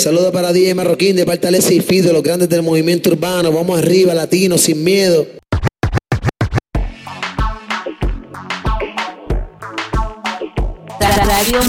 Saludos para DJ Marroquín de parte de y Fido, los grandes del movimiento urbano. Vamos arriba, latinos, sin miedo. Radio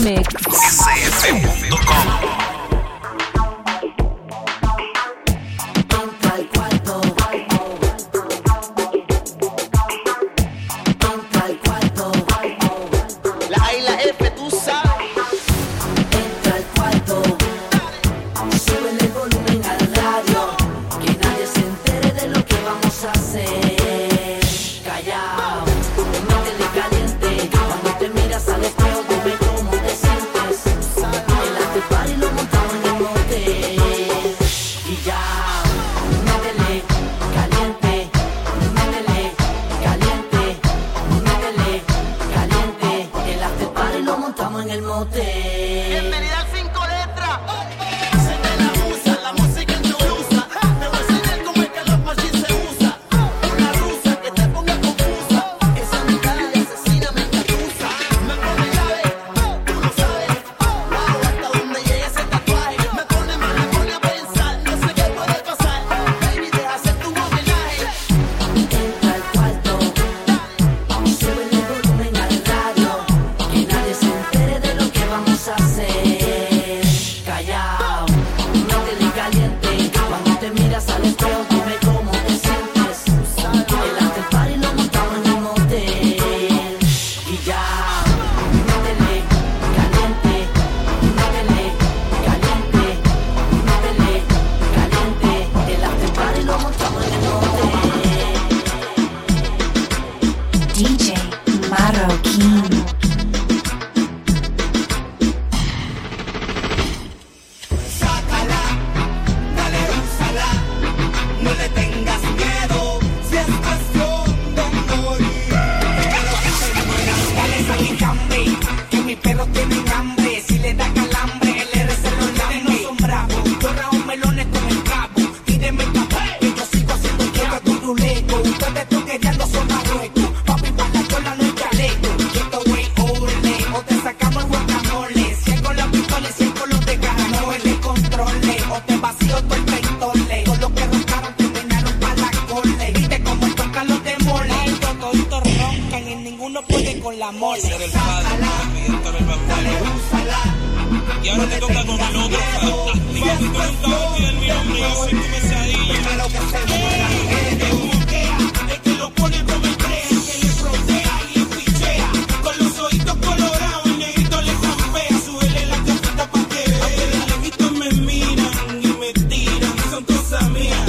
a mí.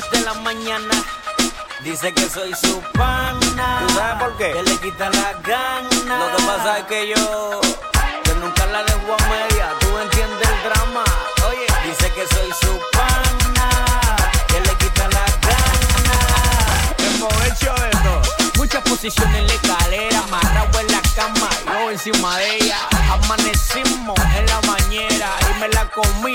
3 de la mañana. Dice que soy su pana. ¿Tú sabes por qué? Que le quita la gana. Lo que pasa es que yo, que nunca la dejo a media. Tú entiendes el drama. Oye, dice que soy su pana. Que le quita la gana. Hemos hecho de. Muchas posiciones en la escalera, amarrado en la cama, yo encima de ella. Amanecimos en la bañera y me la comí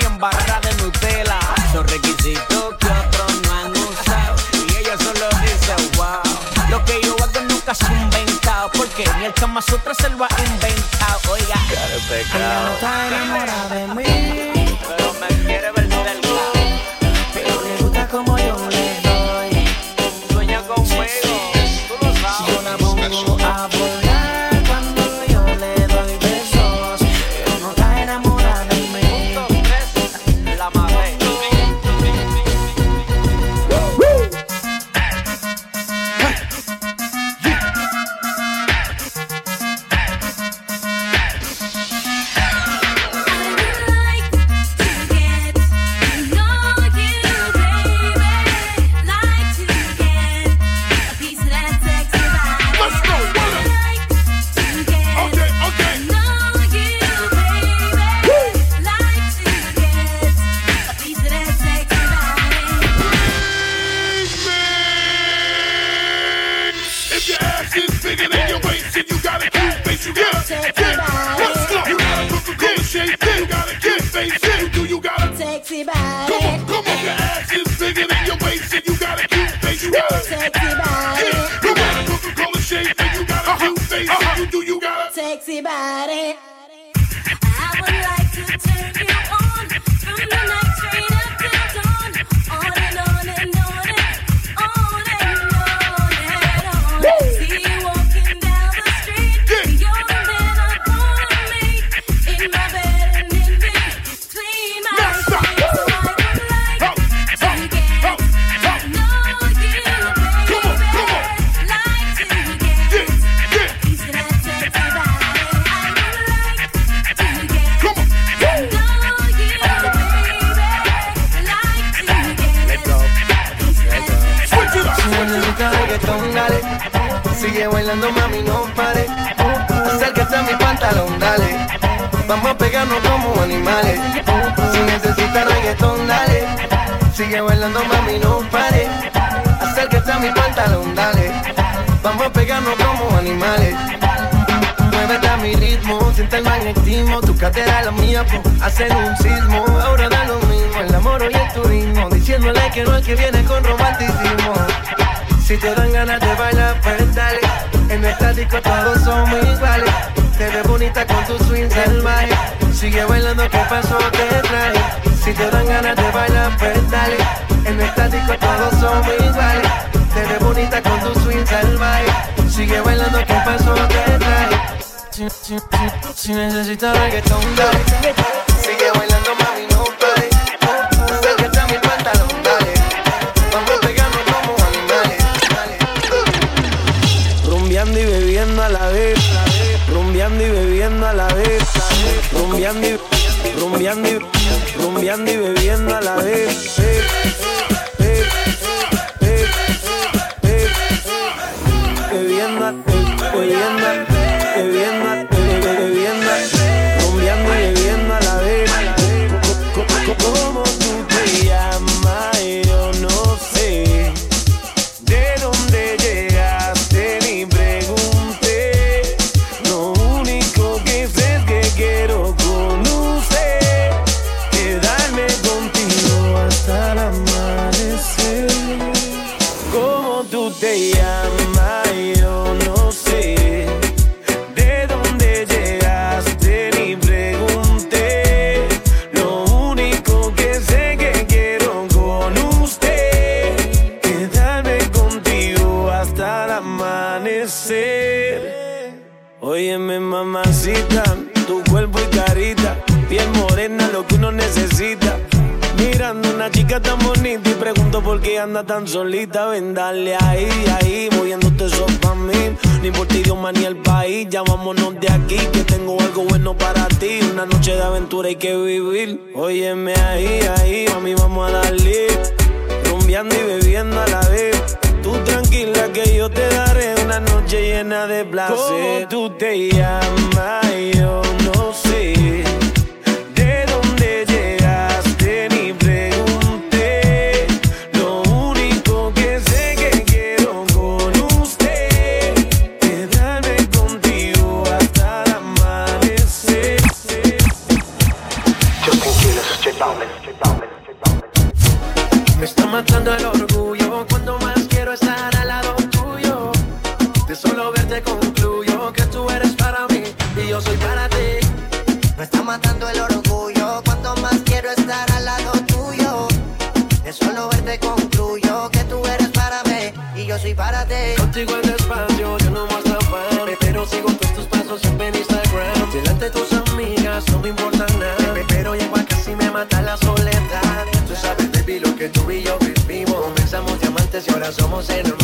siempre se lo ha oiga. everybody. Queremos pegarnos como animales. Muévete a mi ritmo, siente el magnetismo. Tu cadera la mía, pues, por hacer un sismo. Ahora da lo mismo el amor y el turismo. Diciéndole que no es que viene con romanticismo. Si te dan ganas de bailar, pues dale. En estático todos somos iguales. Te ves bonita con tu swing salvaje. Sigue bailando, que pasó? Te traje. Si te dan ganas de bailar, pues dale. En estático todos somos iguales te ves bonita con tu swing al baile. Sigue bailando, ¿qué pasó? Te trae. Si, si, si, si necesitas reggaetón, dale. Tu cuerpo y carita, piel morena, lo que uno necesita. Mirando una chica tan bonita y pregunto por qué anda tan solita. Ven, dale ahí, ahí, moviéndote eso pa' mí. Ni por ti, idioma ni el país, ya vámonos de aquí, que tengo algo bueno para ti. Una noche de aventura hay que vivir. Óyeme ahí, ahí, mami, vamos a darle. Rumbeando y bebiendo a la vez. Tranquila que yo te daré una noche llena de placer. ¿Cómo tú te llamas? Yo sigo todos tus pasos siempre en Instagram. Delante de tus amigas no me importa nada, pero a casi me mata la soledad. Tú sabes, baby, lo que tú y yo vivimos. Comenzamos diamantes y ahora somos enemigos.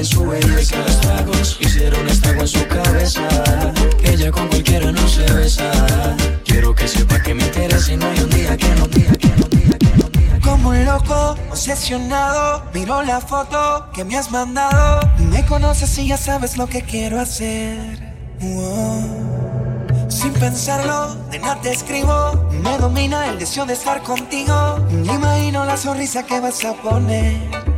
En su belleza. Los tragos hicieron estrago en su cabeza. Ella con cualquiera no se besa. Quiero que sepa que me interesa y no hay un día que no, día que no, día que no, que Como un loco, obsesionado, miro la foto que me has mandado. Me conoces y ya sabes lo que quiero hacer. Wow. Sin pensarlo, de nada te escribo. Me domina el deseo de estar contigo. Me imagino la sonrisa que vas a poner.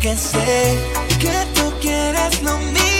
Porque sé que tú quieres lo mismo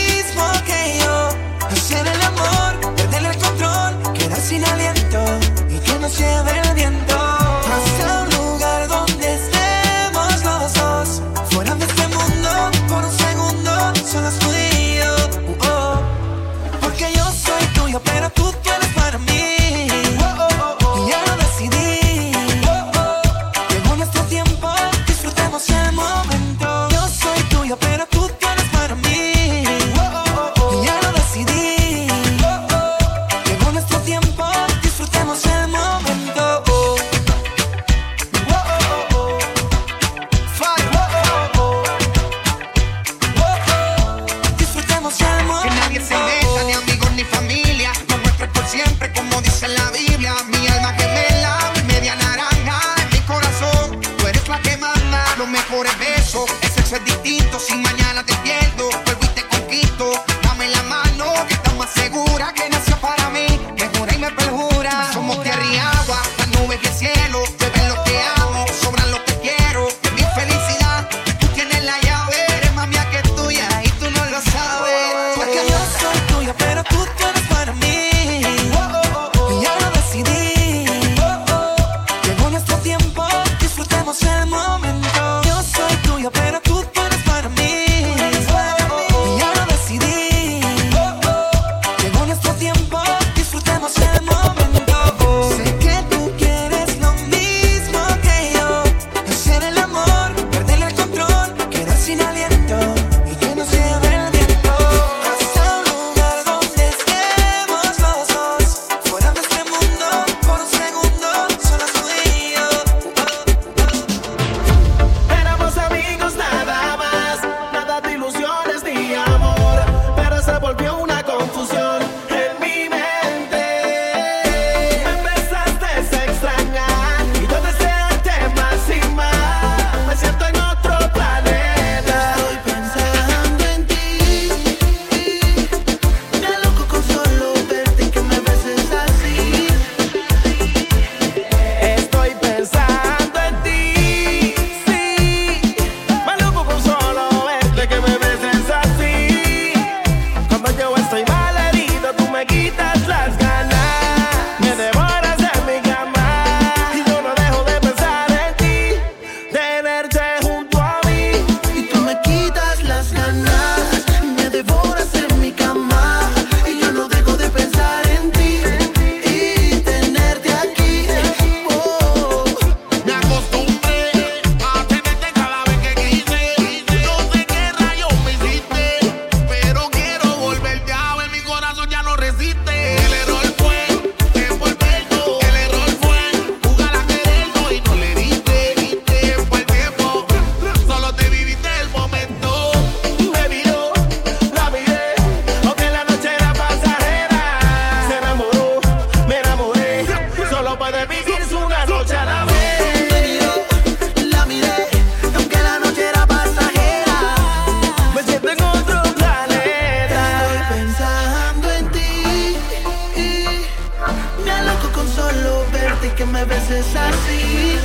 que me beses así.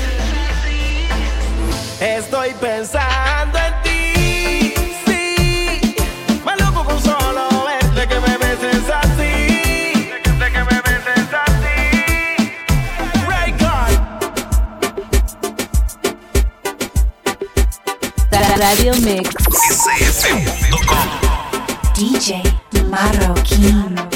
Estoy pensando en ti, sí. Me loco con solo verte que me beses así. De que me beses así. Raycard. Radio Mix. SF.com. DJ Marroquín.